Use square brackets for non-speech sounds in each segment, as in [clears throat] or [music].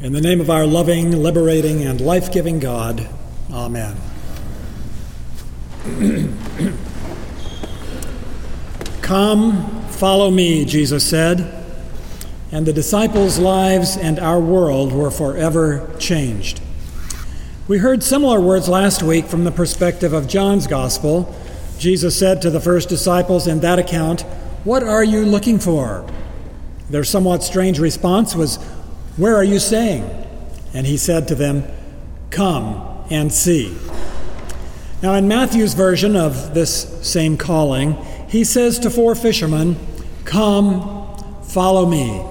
In the name of our loving, liberating, and life giving God, Amen. [clears throat] Come, follow me, Jesus said. And the disciples' lives and our world were forever changed. We heard similar words last week from the perspective of John's Gospel. Jesus said to the first disciples in that account, What are you looking for? Their somewhat strange response was, Where are you staying? And he said to them, Come and see. Now, in Matthew's version of this same calling, he says to four fishermen, Come, follow me.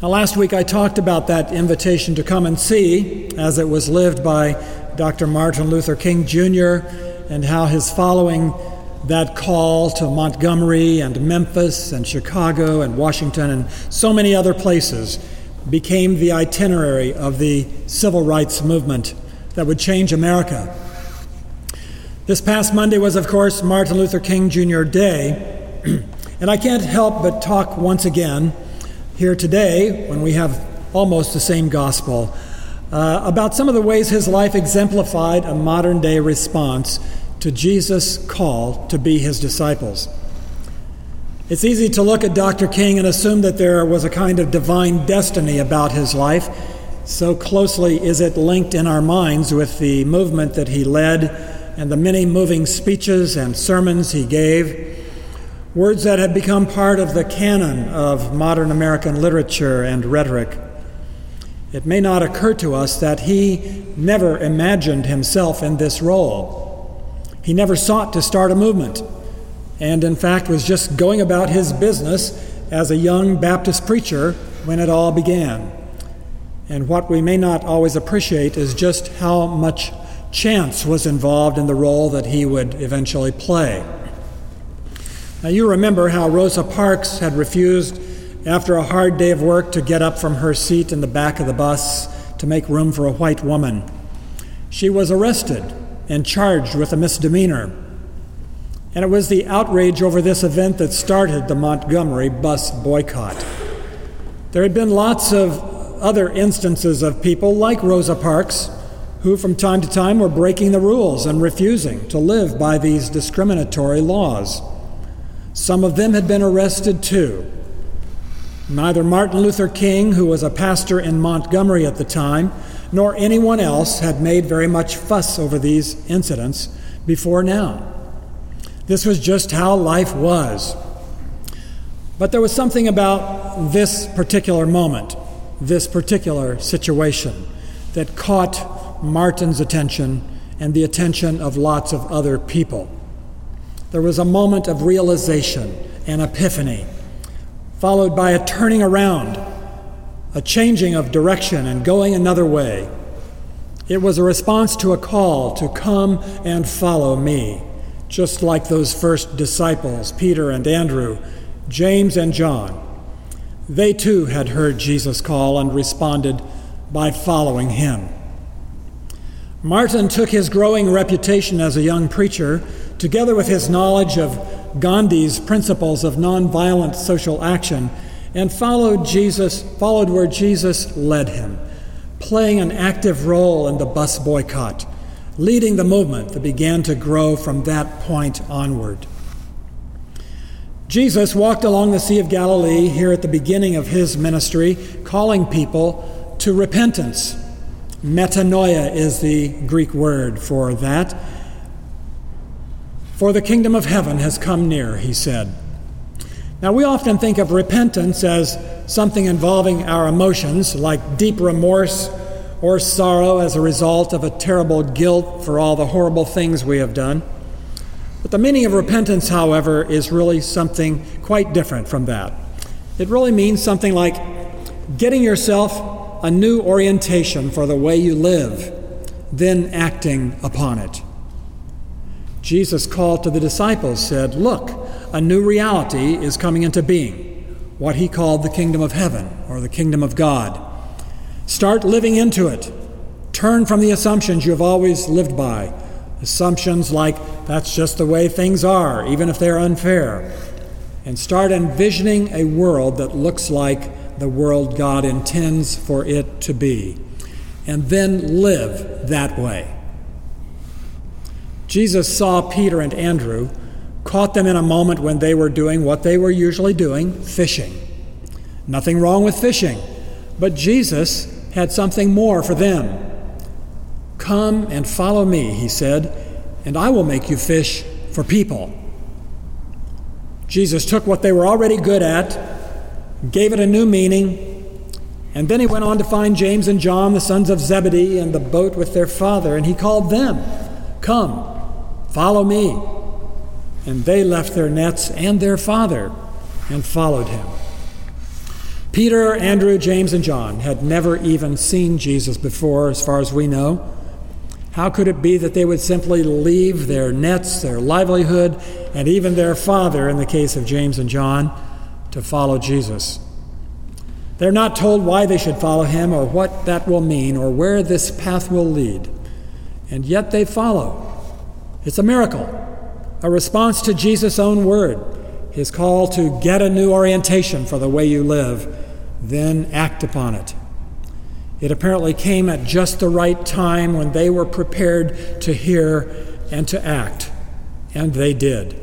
Now, last week I talked about that invitation to come and see as it was lived by Dr. Martin Luther King Jr. and how his following that call to Montgomery and Memphis and Chicago and Washington and so many other places became the itinerary of the civil rights movement that would change America. This past Monday was, of course, Martin Luther King Jr. Day, [clears throat] and I can't help but talk once again here today, when we have almost the same gospel, uh, about some of the ways his life exemplified a modern day response to Jesus' call to be his disciples. It's easy to look at Dr. King and assume that there was a kind of divine destiny about his life. So closely is it linked in our minds with the movement that he led and the many moving speeches and sermons he gave. Words that have become part of the canon of modern American literature and rhetoric. It may not occur to us that he never imagined himself in this role. He never sought to start a movement, and in fact was just going about his business as a young Baptist preacher when it all began. And what we may not always appreciate is just how much chance was involved in the role that he would eventually play. Now, you remember how Rosa Parks had refused, after a hard day of work, to get up from her seat in the back of the bus to make room for a white woman. She was arrested and charged with a misdemeanor. And it was the outrage over this event that started the Montgomery bus boycott. There had been lots of other instances of people like Rosa Parks who, from time to time, were breaking the rules and refusing to live by these discriminatory laws. Some of them had been arrested too. Neither Martin Luther King, who was a pastor in Montgomery at the time, nor anyone else had made very much fuss over these incidents before now. This was just how life was. But there was something about this particular moment, this particular situation, that caught Martin's attention and the attention of lots of other people. There was a moment of realization and epiphany, followed by a turning around a changing of direction and going another way. It was a response to a call to come and follow me, just like those first disciples, Peter and Andrew, James and John. They too had heard Jesus' call and responded by following him. Martin took his growing reputation as a young preacher, together with his knowledge of Gandhi's principles of nonviolent social action, and followed Jesus, followed where Jesus led him, playing an active role in the bus boycott, leading the movement that began to grow from that point onward. Jesus walked along the Sea of Galilee here at the beginning of his ministry, calling people to repentance. Metanoia is the Greek word for that. For the kingdom of heaven has come near, he said. Now, we often think of repentance as something involving our emotions, like deep remorse or sorrow as a result of a terrible guilt for all the horrible things we have done. But the meaning of repentance, however, is really something quite different from that. It really means something like getting yourself a new orientation for the way you live, then acting upon it. Jesus' call to the disciples said, Look, a new reality is coming into being, what he called the kingdom of heaven or the kingdom of God. Start living into it. Turn from the assumptions you have always lived by. Assumptions like, that's just the way things are, even if they're unfair. And start envisioning a world that looks like the world God intends for it to be, and then live that way. Jesus saw Peter and Andrew, caught them in a moment when they were doing what they were usually doing fishing. Nothing wrong with fishing, but Jesus had something more for them. Come and follow me, he said, and I will make you fish for people. Jesus took what they were already good at, gave it a new meaning, and then he went on to find James and John, the sons of Zebedee, in the boat with their father, and he called them, Come, follow me. And they left their nets and their father and followed him. Peter, Andrew, James, and John had never even seen Jesus before, as far as we know. How could it be that they would simply leave their nets, their livelihood, and even their father, in the case of James and John, to follow Jesus? They're not told why they should follow him or what that will mean or where this path will lead. And yet they follow. It's a miracle, a response to Jesus' own word, his call to get a new orientation for the way you live then act upon it. It apparently came at just the right time when they were prepared to hear and to act, and they did.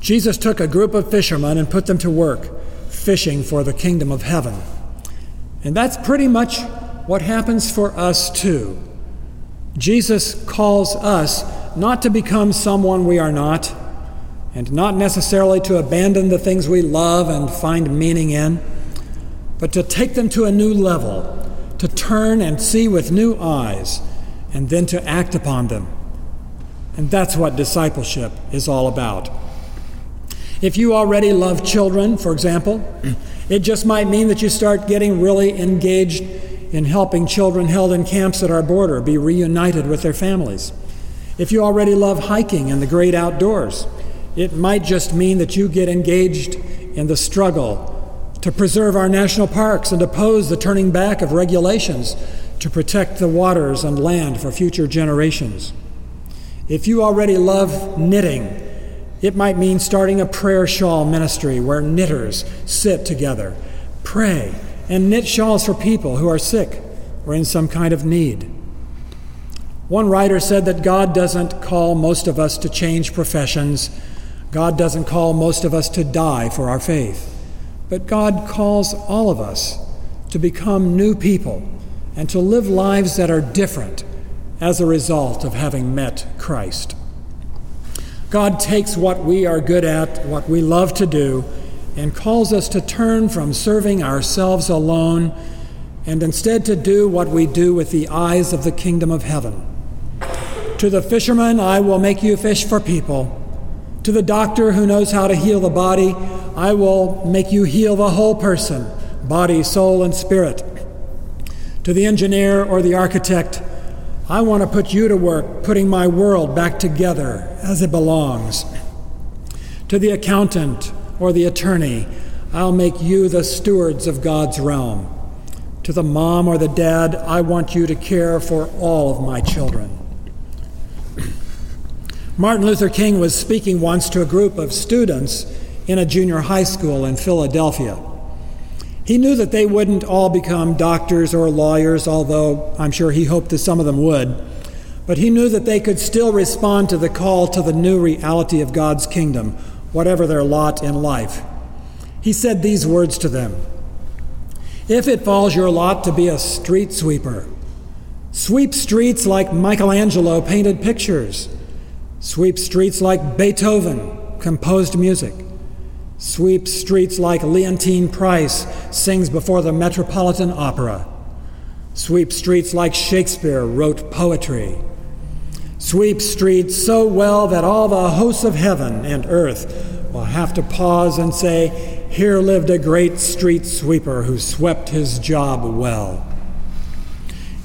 Jesus took a group of fishermen and put them to work fishing for the kingdom of heaven. And that's pretty much what happens for us too. Jesus calls us not to become someone we are not and not necessarily to abandon the things we love and find meaning in, but to take them to a new level, to turn and see with new eyes, and then to act upon them. And that's what discipleship is all about. If you already love children, for example, [clears throat] it just might mean that you start getting really engaged in helping children held in camps at our border be reunited with their families. If you already love hiking and the great outdoors, it might just mean that you get engaged in the struggle to preserve our national parks and oppose the turning back of regulations to protect the waters and land for future generations. If you already love knitting, it might mean starting a prayer shawl ministry where knitters sit together, pray, and knit shawls for people who are sick or in some kind of need. One writer said that God doesn't call most of us to change professions God doesn't call most of us to die for our faith, but God calls all of us to become new people and to live lives that are different as a result of having met Christ. God takes what we are good at, what we love to do, and calls us to turn from serving ourselves alone and instead to do what we do with the eyes of the kingdom of heaven. To the fisherman, I will make you fish for people. To the doctor who knows how to heal the body, I will make you heal the whole person body, soul, and spirit. To the engineer or the architect, I want to put you to work putting my world back together as it belongs. To the accountant or the attorney, I'll make you the stewards of God's realm. To the mom or the dad, I want you to care for all of my children. Martin Luther King was speaking once to a group of students in a junior high school in Philadelphia. He knew that they wouldn't all become doctors or lawyers, although I'm sure he hoped that some of them would. But he knew that they could still respond to the call to the new reality of God's kingdom, whatever their lot in life. He said these words to them If it falls your lot to be a street sweeper, sweep streets like Michelangelo painted pictures. Sweep streets like Beethoven composed music. Sweep streets like Leontyne Price sings before the Metropolitan Opera. Sweep streets like Shakespeare wrote poetry. Sweep streets so well that all the hosts of heaven and earth will have to pause and say, Here lived a great street sweeper who swept his job well.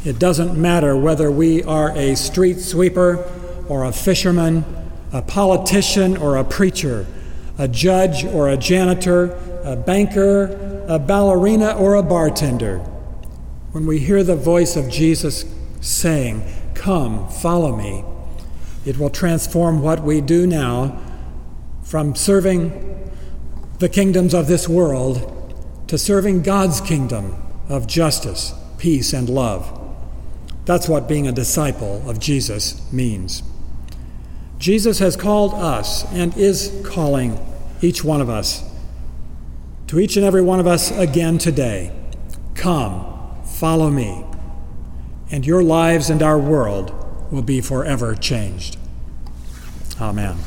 It doesn't matter whether we are a street sweeper or a fisherman, a politician or a preacher, a judge or a janitor, a banker, a ballerina or a bartender. When we hear the voice of Jesus saying, Come, follow me, it will transform what we do now from serving the kingdoms of this world to serving God's kingdom of justice, peace, and love. That's what being a disciple of Jesus means. Jesus has called us and is calling each one of us, to each and every one of us again today. Come, follow me, and your lives and our world will be forever changed. Amen.